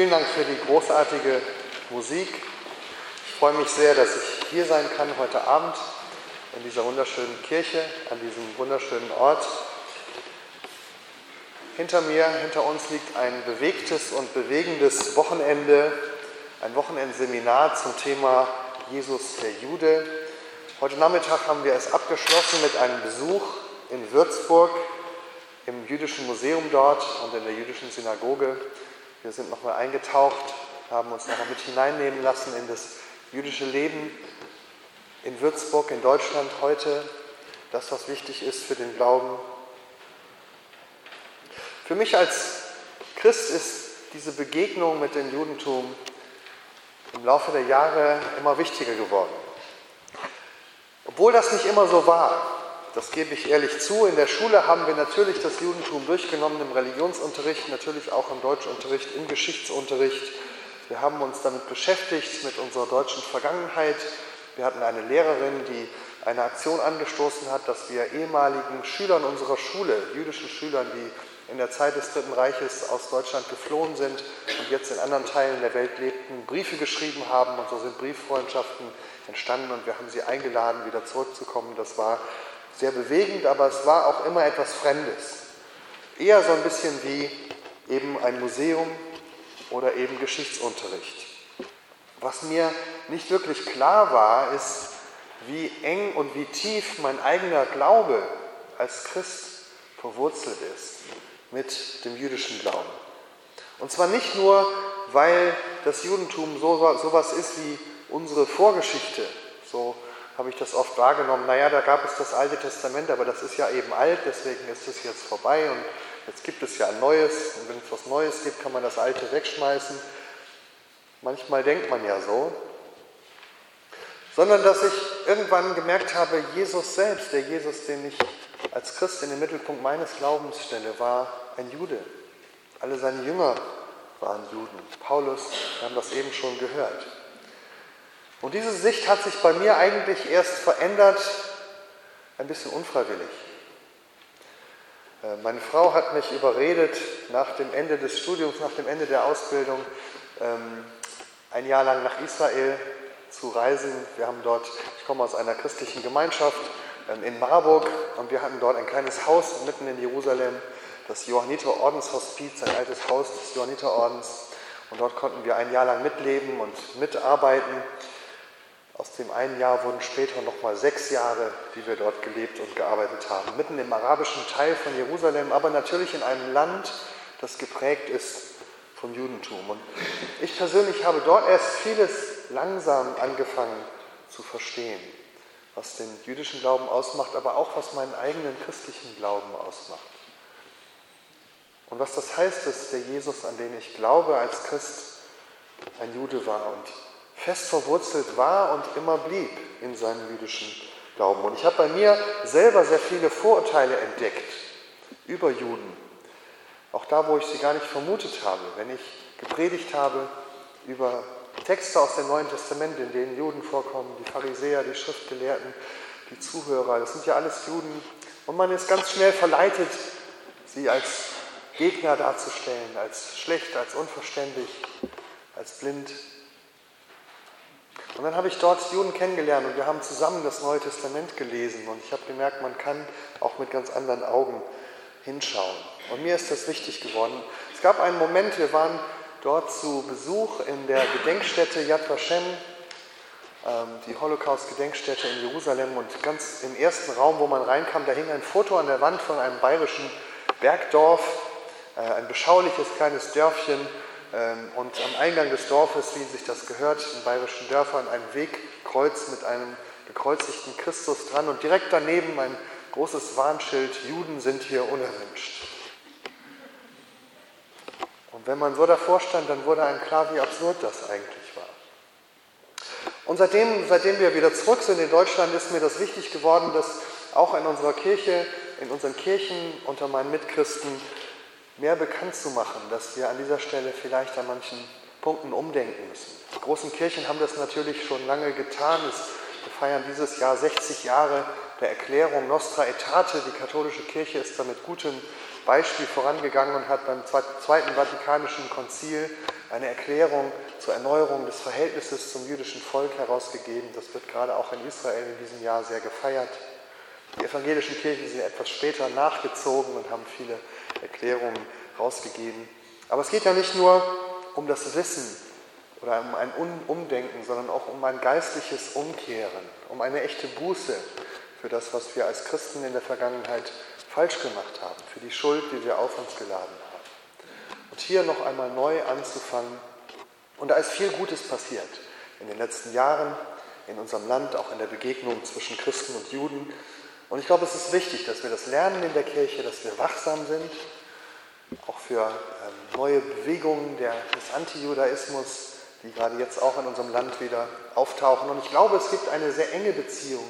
Vielen Dank für die großartige Musik. Ich freue mich sehr, dass ich hier sein kann heute Abend in dieser wunderschönen Kirche, an diesem wunderschönen Ort. Hinter mir, hinter uns liegt ein bewegtes und bewegendes Wochenende, ein Wochenendseminar zum Thema Jesus der Jude. Heute Nachmittag haben wir es abgeschlossen mit einem Besuch in Würzburg im jüdischen Museum dort und in der jüdischen Synagoge. Wir sind nochmal eingetaucht, haben uns nochmal mit hineinnehmen lassen in das jüdische Leben in Würzburg, in Deutschland heute, das, was wichtig ist für den Glauben. Für mich als Christ ist diese Begegnung mit dem Judentum im Laufe der Jahre immer wichtiger geworden. Obwohl das nicht immer so war, das gebe ich ehrlich zu. In der Schule haben wir natürlich das Judentum durchgenommen im Religionsunterricht, natürlich auch im Deutschunterricht, im Geschichtsunterricht. Wir haben uns damit beschäftigt, mit unserer deutschen Vergangenheit. Wir hatten eine Lehrerin, die eine Aktion angestoßen hat, dass wir ehemaligen Schülern unserer Schule, jüdischen Schülern, die in der Zeit des Dritten Reiches aus Deutschland geflohen sind und jetzt in anderen Teilen der Welt lebten, Briefe geschrieben haben und so sind Brieffreundschaften entstanden und wir haben sie eingeladen, wieder zurückzukommen. Das war sehr bewegend, aber es war auch immer etwas Fremdes. Eher so ein bisschen wie eben ein Museum oder eben Geschichtsunterricht. Was mir nicht wirklich klar war, ist, wie eng und wie tief mein eigener Glaube als Christ verwurzelt ist mit dem jüdischen Glauben. Und zwar nicht nur, weil das Judentum so, so was ist wie unsere Vorgeschichte, so habe ich das oft wahrgenommen, naja, da gab es das Alte Testament, aber das ist ja eben alt, deswegen ist es jetzt vorbei und jetzt gibt es ja ein Neues und wenn es was Neues gibt, kann man das Alte wegschmeißen. Manchmal denkt man ja so. Sondern dass ich irgendwann gemerkt habe, Jesus selbst, der Jesus, den ich als Christ in den Mittelpunkt meines Glaubens stelle, war ein Jude. Alle seine Jünger waren Juden. Paulus, wir haben das eben schon gehört. Und diese Sicht hat sich bei mir eigentlich erst verändert, ein bisschen unfreiwillig. Äh, meine Frau hat mich überredet, nach dem Ende des Studiums, nach dem Ende der Ausbildung, ähm, ein Jahr lang nach Israel zu reisen. Wir haben dort, ich komme aus einer christlichen Gemeinschaft ähm, in Marburg und wir hatten dort ein kleines Haus mitten in Jerusalem, das Johanniter Ordenshospiz, ein altes Haus des Johanniter Ordens. Und dort konnten wir ein Jahr lang mitleben und mitarbeiten. Aus dem einen Jahr wurden später nochmal sechs Jahre, die wir dort gelebt und gearbeitet haben. Mitten im arabischen Teil von Jerusalem, aber natürlich in einem Land, das geprägt ist vom Judentum. Und ich persönlich habe dort erst vieles langsam angefangen zu verstehen, was den jüdischen Glauben ausmacht, aber auch was meinen eigenen christlichen Glauben ausmacht. Und was das heißt, dass der Jesus, an den ich glaube als Christ, ein Jude war und fest verwurzelt war und immer blieb in seinem jüdischen Glauben. Und ich habe bei mir selber sehr viele Vorurteile entdeckt über Juden. Auch da, wo ich sie gar nicht vermutet habe, wenn ich gepredigt habe über Texte aus dem Neuen Testament, in denen Juden vorkommen, die Pharisäer, die Schriftgelehrten, die Zuhörer, das sind ja alles Juden. Und man ist ganz schnell verleitet, sie als Gegner darzustellen, als schlecht, als unverständlich, als blind. Und dann habe ich dort Juden kennengelernt und wir haben zusammen das Neue Testament gelesen und ich habe gemerkt, man kann auch mit ganz anderen Augen hinschauen. Und mir ist das wichtig geworden. Es gab einen Moment, wir waren dort zu Besuch in der Gedenkstätte Yad Vashem, ähm, die Holocaust-Gedenkstätte in Jerusalem und ganz im ersten Raum, wo man reinkam, da hing ein Foto an der Wand von einem bayerischen Bergdorf, äh, ein beschauliches kleines Dörfchen und am Eingang des Dorfes, wie sich das gehört, in bayerischen Dörfern, ein Wegkreuz mit einem gekreuzigten Christus dran und direkt daneben ein großes Warnschild, Juden sind hier unerwünscht. Und wenn man so davor stand, dann wurde einem klar, wie absurd das eigentlich war. Und seitdem, seitdem wir wieder zurück sind in Deutschland, ist mir das wichtig geworden, dass auch in unserer Kirche, in unseren Kirchen unter meinen Mitchristen mehr bekannt zu machen, dass wir an dieser Stelle vielleicht an manchen Punkten umdenken müssen. Die großen Kirchen haben das natürlich schon lange getan. Wir feiern dieses Jahr 60 Jahre der Erklärung Nostra Aetate. Die katholische Kirche ist da mit gutem Beispiel vorangegangen und hat beim Zweiten Vatikanischen Konzil eine Erklärung zur Erneuerung des Verhältnisses zum jüdischen Volk herausgegeben. Das wird gerade auch in Israel in diesem Jahr sehr gefeiert. Die evangelischen Kirchen sind etwas später nachgezogen und haben viele Erklärungen herausgegeben. Aber es geht ja nicht nur um das Wissen oder um ein Umdenken, sondern auch um ein geistliches Umkehren, um eine echte Buße für das, was wir als Christen in der Vergangenheit falsch gemacht haben, für die Schuld, die wir auf uns geladen haben. Und hier noch einmal neu anzufangen. Und da ist viel Gutes passiert in den letzten Jahren in unserem Land, auch in der Begegnung zwischen Christen und Juden. Und ich glaube, es ist wichtig, dass wir das lernen in der Kirche, dass wir wachsam sind, auch für ähm, neue Bewegungen der, des Antijudaismus, die gerade jetzt auch in unserem Land wieder auftauchen. Und ich glaube, es gibt eine sehr enge Beziehung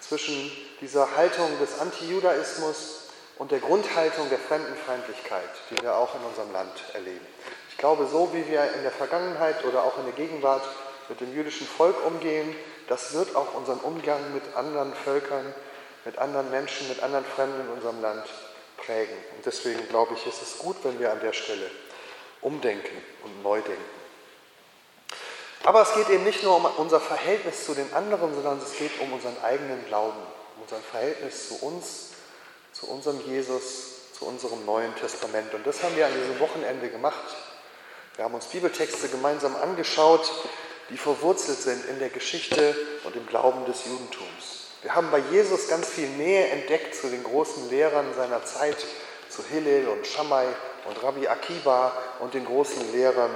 zwischen dieser Haltung des Antijudaismus und der Grundhaltung der Fremdenfeindlichkeit, die wir auch in unserem Land erleben. Ich glaube, so wie wir in der Vergangenheit oder auch in der Gegenwart mit dem jüdischen Volk umgehen, das wird auch unseren Umgang mit anderen Völkern, mit anderen Menschen, mit anderen Fremden in unserem Land prägen. Und deswegen glaube ich, ist es gut, wenn wir an der Stelle umdenken und neu denken. Aber es geht eben nicht nur um unser Verhältnis zu den anderen, sondern es geht um unseren eigenen Glauben, um unser Verhältnis zu uns, zu unserem Jesus, zu unserem Neuen Testament. Und das haben wir an diesem Wochenende gemacht. Wir haben uns Bibeltexte gemeinsam angeschaut, die verwurzelt sind in der Geschichte und im Glauben des Judentums. Wir haben bei Jesus ganz viel Nähe entdeckt zu den großen Lehrern seiner Zeit, zu Hillel und Shammai und Rabbi Akiba und den großen Lehrern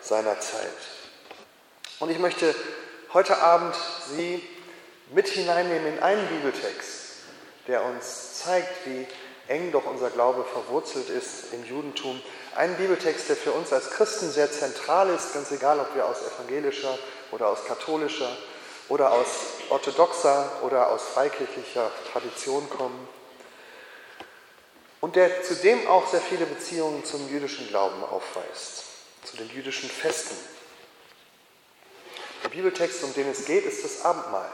seiner Zeit. Und ich möchte heute Abend Sie mit hineinnehmen in einen Bibeltext, der uns zeigt, wie eng doch unser Glaube verwurzelt ist im Judentum. Ein Bibeltext, der für uns als Christen sehr zentral ist, ganz egal, ob wir aus evangelischer oder aus katholischer oder aus orthodoxer oder aus freikirchlicher Tradition kommen. Und der zudem auch sehr viele Beziehungen zum jüdischen Glauben aufweist, zu den jüdischen Festen, der Bibeltext, um den es geht, ist das Abendmahl.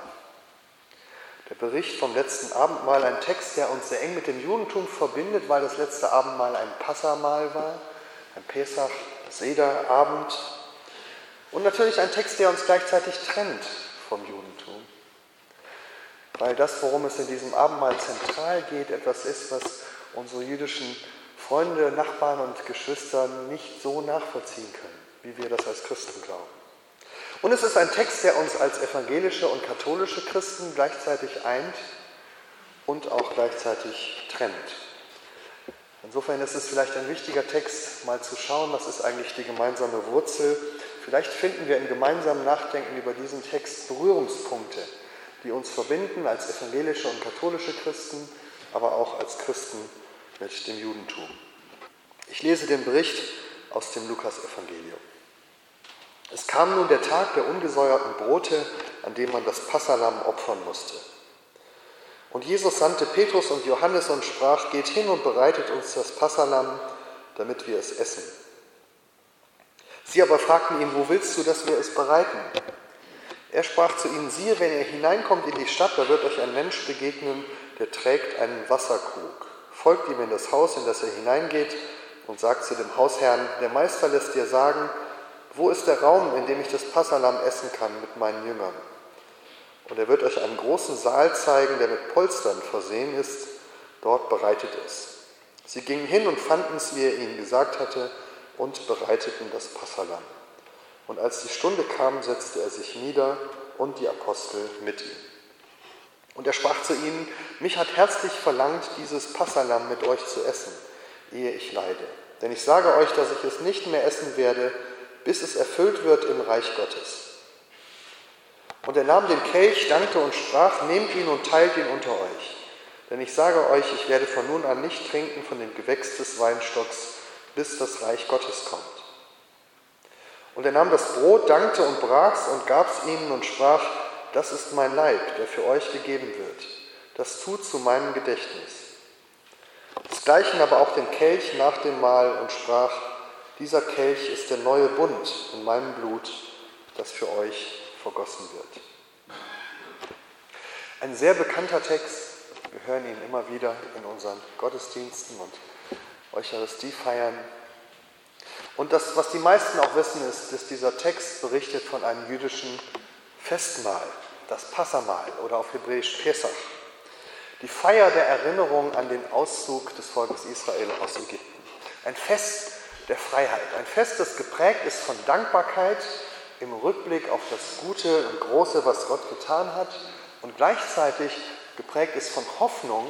Der Bericht vom letzten Abendmahl, ein Text, der uns sehr eng mit dem Judentum verbindet, weil das letzte Abendmahl ein Passamahl war, ein Pesach, Sederabend. Und natürlich ein Text, der uns gleichzeitig trennt vom Judentum. Weil das, worum es in diesem Abendmahl zentral geht, etwas ist, was unsere jüdischen Freunde, Nachbarn und Geschwister nicht so nachvollziehen können, wie wir das als Christen glauben. Und es ist ein Text, der uns als evangelische und katholische Christen gleichzeitig eint und auch gleichzeitig trennt. Insofern ist es vielleicht ein wichtiger Text, mal zu schauen, was ist eigentlich die gemeinsame Wurzel. Vielleicht finden wir im gemeinsamen Nachdenken über diesen Text Berührungspunkte, die uns verbinden als evangelische und katholische Christen, aber auch als Christen mit dem Judentum. Ich lese den Bericht aus dem Lukasevangelium. Es kam nun der Tag der ungesäuerten Brote, an dem man das Passalam opfern musste. Und Jesus sandte Petrus und Johannes und sprach, geht hin und bereitet uns das Passalam, damit wir es essen. Sie aber fragten ihn, wo willst du, dass wir es bereiten? Er sprach zu ihnen, siehe, wenn ihr hineinkommt in die Stadt, da wird euch ein Mensch begegnen, der trägt einen Wasserkrug. Folgt ihm in das Haus, in das er hineingeht, und sagt zu dem Hausherrn, der Meister lässt dir sagen, wo ist der Raum, in dem ich das Passalam essen kann mit meinen Jüngern? Und er wird euch einen großen Saal zeigen, der mit Polstern versehen ist. Dort bereitet es. Sie gingen hin und fanden es, wie er ihnen gesagt hatte, und bereiteten das Passalam. Und als die Stunde kam, setzte er sich nieder und die Apostel mit ihm. Und er sprach zu ihnen, mich hat herzlich verlangt, dieses Passalam mit euch zu essen, ehe ich leide. Denn ich sage euch, dass ich es nicht mehr essen werde, bis es erfüllt wird im Reich Gottes. Und er nahm den Kelch, dankte und sprach, nehmt ihn und teilt ihn unter euch. Denn ich sage euch, ich werde von nun an nicht trinken von dem Gewächs des Weinstocks, bis das Reich Gottes kommt. Und er nahm das Brot, dankte und brach's und gab's ihnen und sprach, das ist mein Leib, der für euch gegeben wird. Das tut zu meinem Gedächtnis. Desgleichen aber auch den Kelch nach dem Mahl und sprach, dieser Kelch ist der neue Bund in meinem Blut, das für euch vergossen wird. Ein sehr bekannter Text. Wir hören ihn immer wieder in unseren Gottesdiensten und Eucharistie feiern. Und das, was die meisten auch wissen, ist, dass dieser Text berichtet von einem jüdischen Festmahl, das Passamahl oder auf Hebräisch Pesach. Die Feier der Erinnerung an den Auszug des Volkes Israel aus Ägypten. Ein Fest der Freiheit, ein Fest, das geprägt ist von Dankbarkeit im Rückblick auf das Gute und Große, was Gott getan hat und gleichzeitig geprägt ist von Hoffnung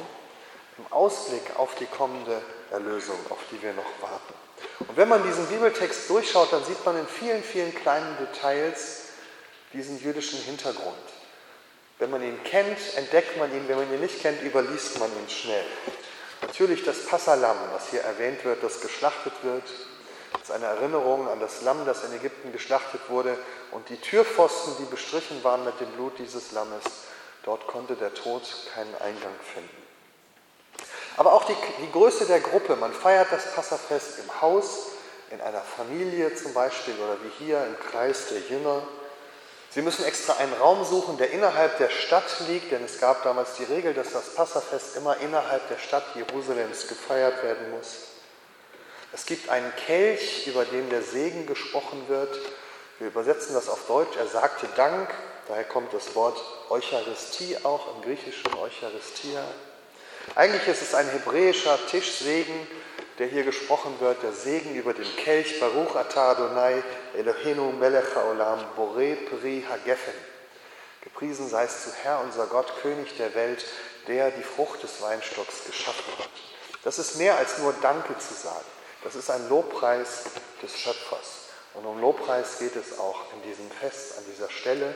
im Ausblick auf die kommende Erlösung, auf die wir noch warten. Und wenn man diesen Bibeltext durchschaut, dann sieht man in vielen, vielen kleinen Details diesen jüdischen Hintergrund. Wenn man ihn kennt, entdeckt man ihn, wenn man ihn nicht kennt, überliest man ihn schnell. Natürlich das Passalam, was hier erwähnt wird, das geschlachtet wird, ist eine Erinnerung an das Lamm, das in Ägypten geschlachtet wurde und die Türpfosten, die bestrichen waren mit dem Blut dieses Lammes. Dort konnte der Tod keinen Eingang finden. Aber auch die, die Größe der Gruppe. Man feiert das Passafest im Haus, in einer Familie zum Beispiel oder wie hier im Kreis der Jünger. Sie müssen extra einen Raum suchen, der innerhalb der Stadt liegt, denn es gab damals die Regel, dass das Passafest immer innerhalb der Stadt Jerusalems gefeiert werden muss. Es gibt einen Kelch, über den der Segen gesprochen wird. Wir übersetzen das auf Deutsch. Er sagte Dank, daher kommt das Wort Eucharistie auch, im Griechischen Eucharistia. Eigentlich ist es ein hebräischer Tischsegen, der hier gesprochen wird, der Segen über den Kelch, Baruch Atah Adonai, Eloheinu melech haolam, Bore Pri Hagefen. Gepriesen sei es zu Herr, unser Gott, König der Welt, der die Frucht des Weinstocks geschaffen hat. Das ist mehr als nur Danke zu sagen. Das ist ein Lobpreis des Schöpfers. Und um Lobpreis geht es auch in diesem Fest, an dieser Stelle.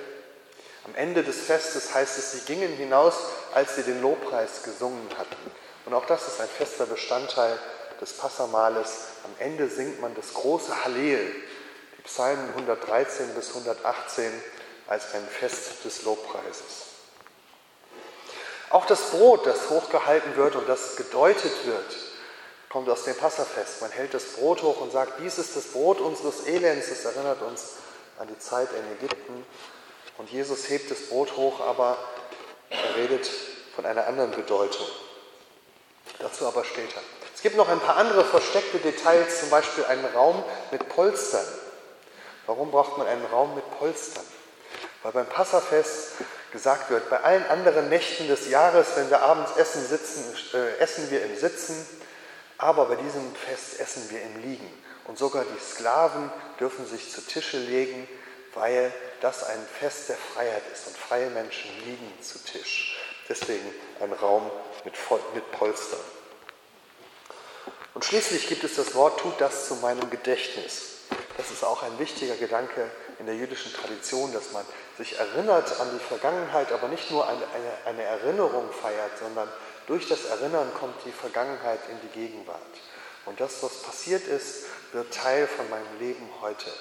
Am Ende des Festes heißt es, sie gingen hinaus, als sie den Lobpreis gesungen hatten. Und auch das ist ein fester Bestandteil des Passamales. Am Ende singt man das große Hallel, die Psalmen 113 bis 118, als ein Fest des Lobpreises. Auch das Brot, das hochgehalten wird und das gedeutet wird, kommt aus dem Passafest. Man hält das Brot hoch und sagt, dies ist das Brot unseres Elends. Das erinnert uns an die Zeit in Ägypten. Und Jesus hebt das Brot hoch, aber er redet von einer anderen Bedeutung. Dazu aber später. Es gibt noch ein paar andere versteckte Details, zum Beispiel einen Raum mit Polstern. Warum braucht man einen Raum mit Polstern? Weil beim Passafest gesagt wird, bei allen anderen Nächten des Jahres, wenn wir abends essen, sitzen, äh, essen wir im Sitzen, aber bei diesem Fest essen wir im Liegen. Und sogar die Sklaven dürfen sich zu Tische legen, weil das ein Fest der Freiheit ist und freie Menschen liegen zu Tisch. Deswegen ein Raum mit, mit Polstern. Und schließlich gibt es das Wort, tut das zu meinem Gedächtnis. Das ist auch ein wichtiger Gedanke in der jüdischen Tradition, dass man sich erinnert an die Vergangenheit, aber nicht nur eine, eine, eine Erinnerung feiert, sondern durch das Erinnern kommt die Vergangenheit in die Gegenwart. Und das, was passiert ist, wird Teil von meinem Leben heute.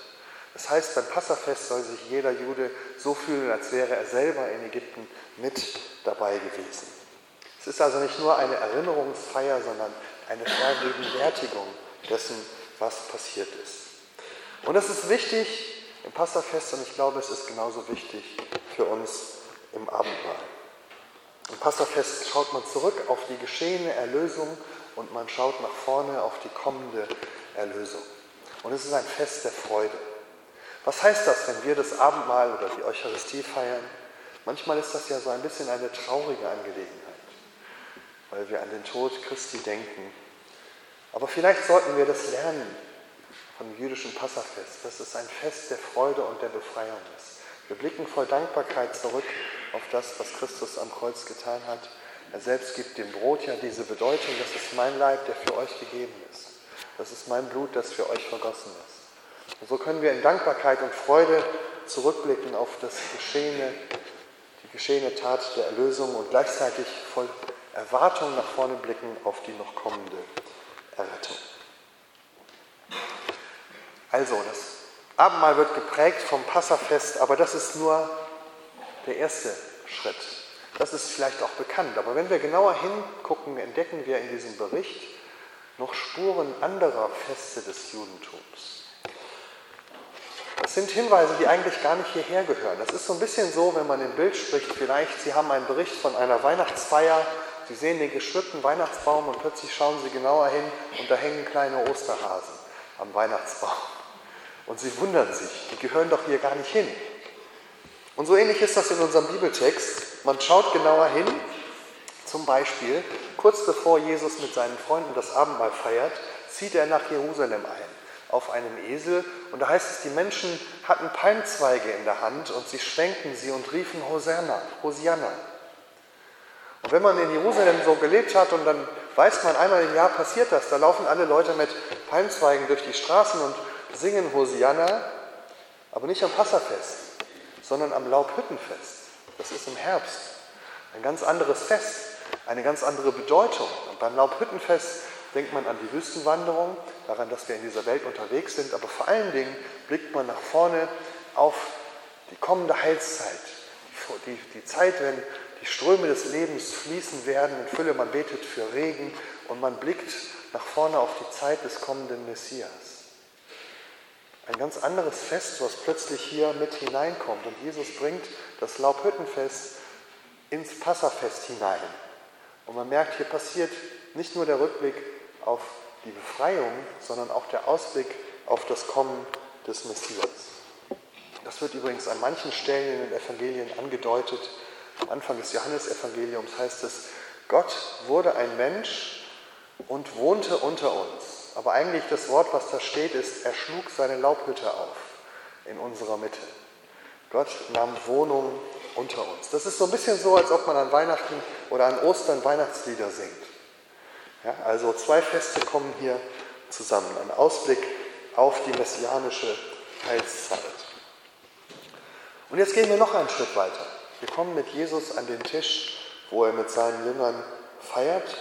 Das heißt, beim Passafest soll sich jeder Jude so fühlen, als wäre er selber in Ägypten mit dabei gewesen. Es ist also nicht nur eine Erinnerungsfeier, sondern eine Vergegenwärtigung dessen, was passiert ist. Und das ist wichtig im Passafest und ich glaube, es ist genauso wichtig für uns im Abendmahl. Im Passafest schaut man zurück auf die geschehene Erlösung und man schaut nach vorne auf die kommende Erlösung. Und es ist ein Fest der Freude. Was heißt das, wenn wir das Abendmahl oder die Eucharistie feiern? Manchmal ist das ja so ein bisschen eine traurige Angelegenheit, weil wir an den Tod Christi denken. Aber vielleicht sollten wir das lernen vom jüdischen Passafest, dass es ein Fest der Freude und der Befreiung ist. Wir blicken voll Dankbarkeit zurück auf das, was Christus am Kreuz getan hat. Er selbst gibt dem Brot ja diese Bedeutung, das ist mein Leib, der für euch gegeben ist. Das ist mein Blut, das für euch vergossen ist. Und so können wir in Dankbarkeit und Freude zurückblicken auf das geschehene, die geschehene Tat der Erlösung und gleichzeitig voll Erwartung nach vorne blicken auf die noch kommende Errettung. Also, das Abendmahl wird geprägt vom Passafest, aber das ist nur der erste Schritt. Das ist vielleicht auch bekannt, aber wenn wir genauer hingucken, entdecken wir in diesem Bericht noch Spuren anderer Feste des Judentums. Sind Hinweise, die eigentlich gar nicht hierher gehören. Das ist so ein bisschen so, wenn man im Bild spricht, vielleicht, Sie haben einen Bericht von einer Weihnachtsfeier Sie sehen den geschmückten Weihnachtsbaum und plötzlich schauen sie genauer hin und da hängen kleine Osterhasen am Weihnachtsbaum. Und sie wundern sich, die gehören doch hier gar nicht hin. Und so ähnlich ist das in unserem Bibeltext. Man schaut genauer hin, zum Beispiel kurz bevor Jesus mit seinen Freunden das Abendmahl feiert, zieht er nach Jerusalem ein auf einem Esel. Und da heißt es, die Menschen hatten Palmzweige in der Hand und sie schwenkten sie und riefen Hosanna, Hosianna. Und wenn man in Jerusalem so gelebt hat und dann weiß man, einmal im Jahr passiert das, da laufen alle Leute mit Palmzweigen durch die Straßen und singen Hosianna, aber nicht am Passafest, sondern am Laubhüttenfest. Das ist im Herbst. Ein ganz anderes Fest, eine ganz andere Bedeutung. Und beim Laubhüttenfest denkt man an die Wüstenwanderung, daran, dass wir in dieser Welt unterwegs sind, aber vor allen Dingen blickt man nach vorne auf die kommende Heilszeit, die, die Zeit, wenn die Ströme des Lebens fließen werden in Fülle, man betet für Regen und man blickt nach vorne auf die Zeit des kommenden Messias. Ein ganz anderes Fest, was plötzlich hier mit hineinkommt. Und Jesus bringt das Laubhüttenfest ins Passafest hinein. Und man merkt, hier passiert nicht nur der Rückblick auf die Befreiung, sondern auch der Ausblick auf das Kommen des Messias. Das wird übrigens an manchen Stellen in den Evangelien angedeutet. Am Anfang des Johannesevangeliums heißt es, Gott wurde ein Mensch und wohnte unter uns. Aber eigentlich das Wort, was da steht, ist, er schlug seine Laubhütte auf in unserer Mitte. Gott nahm Wohnung unter uns. Das ist so ein bisschen so, als ob man an Weihnachten oder an Ostern Weihnachtslieder singt. Ja, also zwei Feste kommen hier zusammen. Ein Ausblick auf die messianische Heilszeit. Und jetzt gehen wir noch einen Schritt weiter. Wir kommen mit Jesus an den Tisch, wo er mit seinen Jüngern feiert.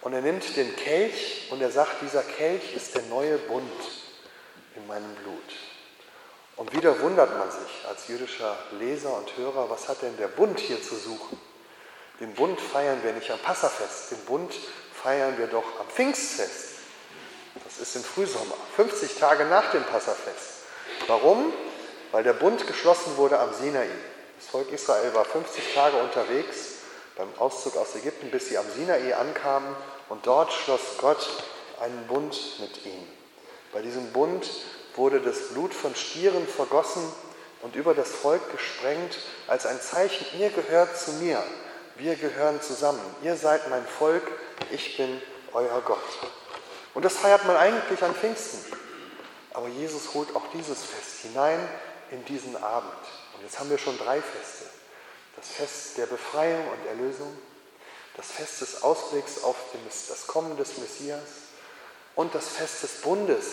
Und er nimmt den Kelch und er sagt, dieser Kelch ist der neue Bund in meinem Blut. Und wieder wundert man sich als jüdischer Leser und Hörer, was hat denn der Bund hier zu suchen? Den Bund feiern wir nicht am Passafest, den Bund feiern wir doch am Pfingstfest. Das ist im Frühsommer, 50 Tage nach dem Passafest. Warum? Weil der Bund geschlossen wurde am Sinai. Das Volk Israel war 50 Tage unterwegs beim Auszug aus Ägypten, bis sie am Sinai ankamen und dort schloss Gott einen Bund mit ihnen. Bei diesem Bund wurde das Blut von Stieren vergossen und über das Volk gesprengt als ein Zeichen, ihr gehört zu mir. Wir gehören zusammen. Ihr seid mein Volk, ich bin euer Gott. Und das feiert man eigentlich an Pfingsten. Aber Jesus holt auch dieses Fest hinein in diesen Abend. Und jetzt haben wir schon drei Feste. Das Fest der Befreiung und Erlösung, das Fest des Ausblicks auf das Kommen des Messias und das Fest des Bundes,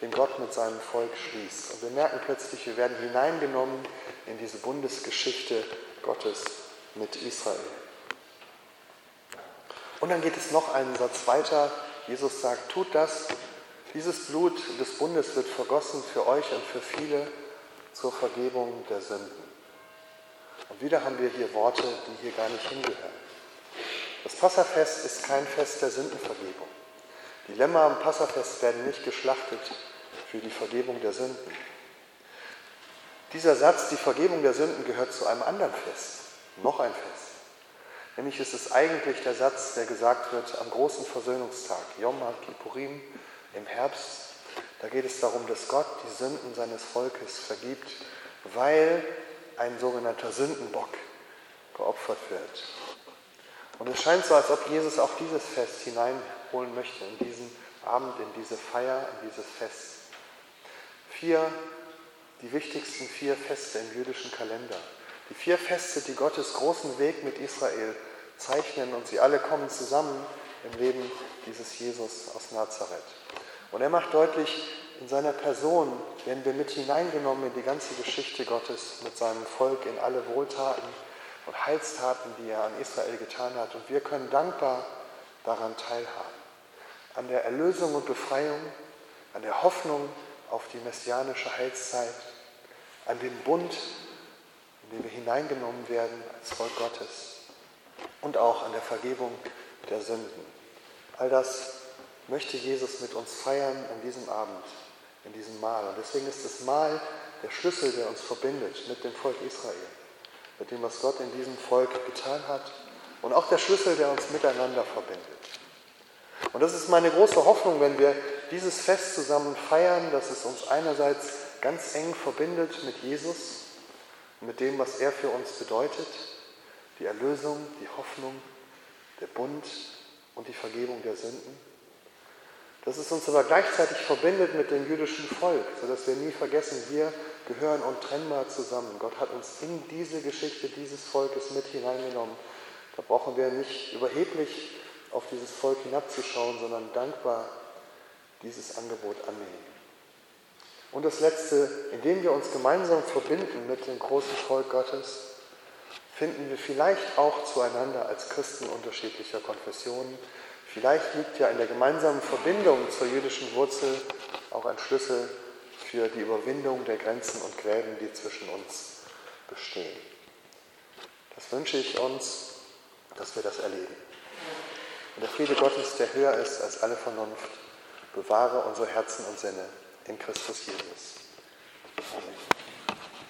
den Gott mit seinem Volk schließt. Und wir merken plötzlich, wir werden hineingenommen in diese Bundesgeschichte Gottes mit Israel. Und dann geht es noch einen Satz weiter. Jesus sagt, tut das. Dieses Blut des Bundes wird vergossen für euch und für viele zur Vergebung der Sünden. Und wieder haben wir hier Worte, die hier gar nicht hingehören. Das Passafest ist kein Fest der Sündenvergebung. Die Lämmer am Passafest werden nicht geschlachtet für die Vergebung der Sünden. Dieser Satz, die Vergebung der Sünden, gehört zu einem anderen Fest, noch ein Fest. Nämlich ist es eigentlich der Satz, der gesagt wird am großen Versöhnungstag, Yom Kippurim im Herbst. Da geht es darum, dass Gott die Sünden seines Volkes vergibt, weil ein sogenannter Sündenbock geopfert wird. Und es scheint so, als ob Jesus auch dieses Fest hineinholen möchte, in diesen Abend, in diese Feier, in dieses Fest. Vier, die wichtigsten vier Feste im jüdischen Kalender. Die vier Feste, die Gottes großen Weg mit Israel zeichnen und sie alle kommen zusammen im Leben dieses Jesus aus Nazareth. Und er macht deutlich, in seiner Person werden wir mit hineingenommen in die ganze Geschichte Gottes mit seinem Volk, in alle Wohltaten und Heilstaten, die er an Israel getan hat. Und wir können dankbar daran teilhaben. An der Erlösung und Befreiung, an der Hoffnung auf die messianische Heilszeit, an den Bund, in den wir hineingenommen werden als Volk Gottes und auch an der Vergebung der Sünden. All das möchte Jesus mit uns feiern an diesem Abend, in diesem Mahl. Und deswegen ist das Mahl der Schlüssel, der uns verbindet mit dem Volk Israel, mit dem, was Gott in diesem Volk getan hat und auch der Schlüssel, der uns miteinander verbindet. Und das ist meine große Hoffnung, wenn wir dieses Fest zusammen feiern, dass es uns einerseits ganz eng verbindet mit Jesus, mit dem, was er für uns bedeutet, die Erlösung, die Hoffnung, der Bund und die Vergebung der Sünden. Dass es uns aber gleichzeitig verbindet mit dem jüdischen Volk, sodass wir nie vergessen, wir gehören untrennbar zusammen. Gott hat uns in diese Geschichte dieses Volkes mit hineingenommen. Da brauchen wir nicht überheblich auf dieses Volk hinabzuschauen, sondern dankbar dieses Angebot annehmen. Und das Letzte, indem wir uns gemeinsam verbinden mit dem großen Volk Gottes, finden wir vielleicht auch zueinander als Christen unterschiedlicher Konfessionen. Vielleicht liegt ja in der gemeinsamen Verbindung zur jüdischen Wurzel auch ein Schlüssel für die Überwindung der Grenzen und Gräben, die zwischen uns bestehen. Das wünsche ich uns, dass wir das erleben. Und der Friede Gottes, der höher ist als alle Vernunft, bewahre unsere Herzen und Sinne in Christus Jesus. Amen.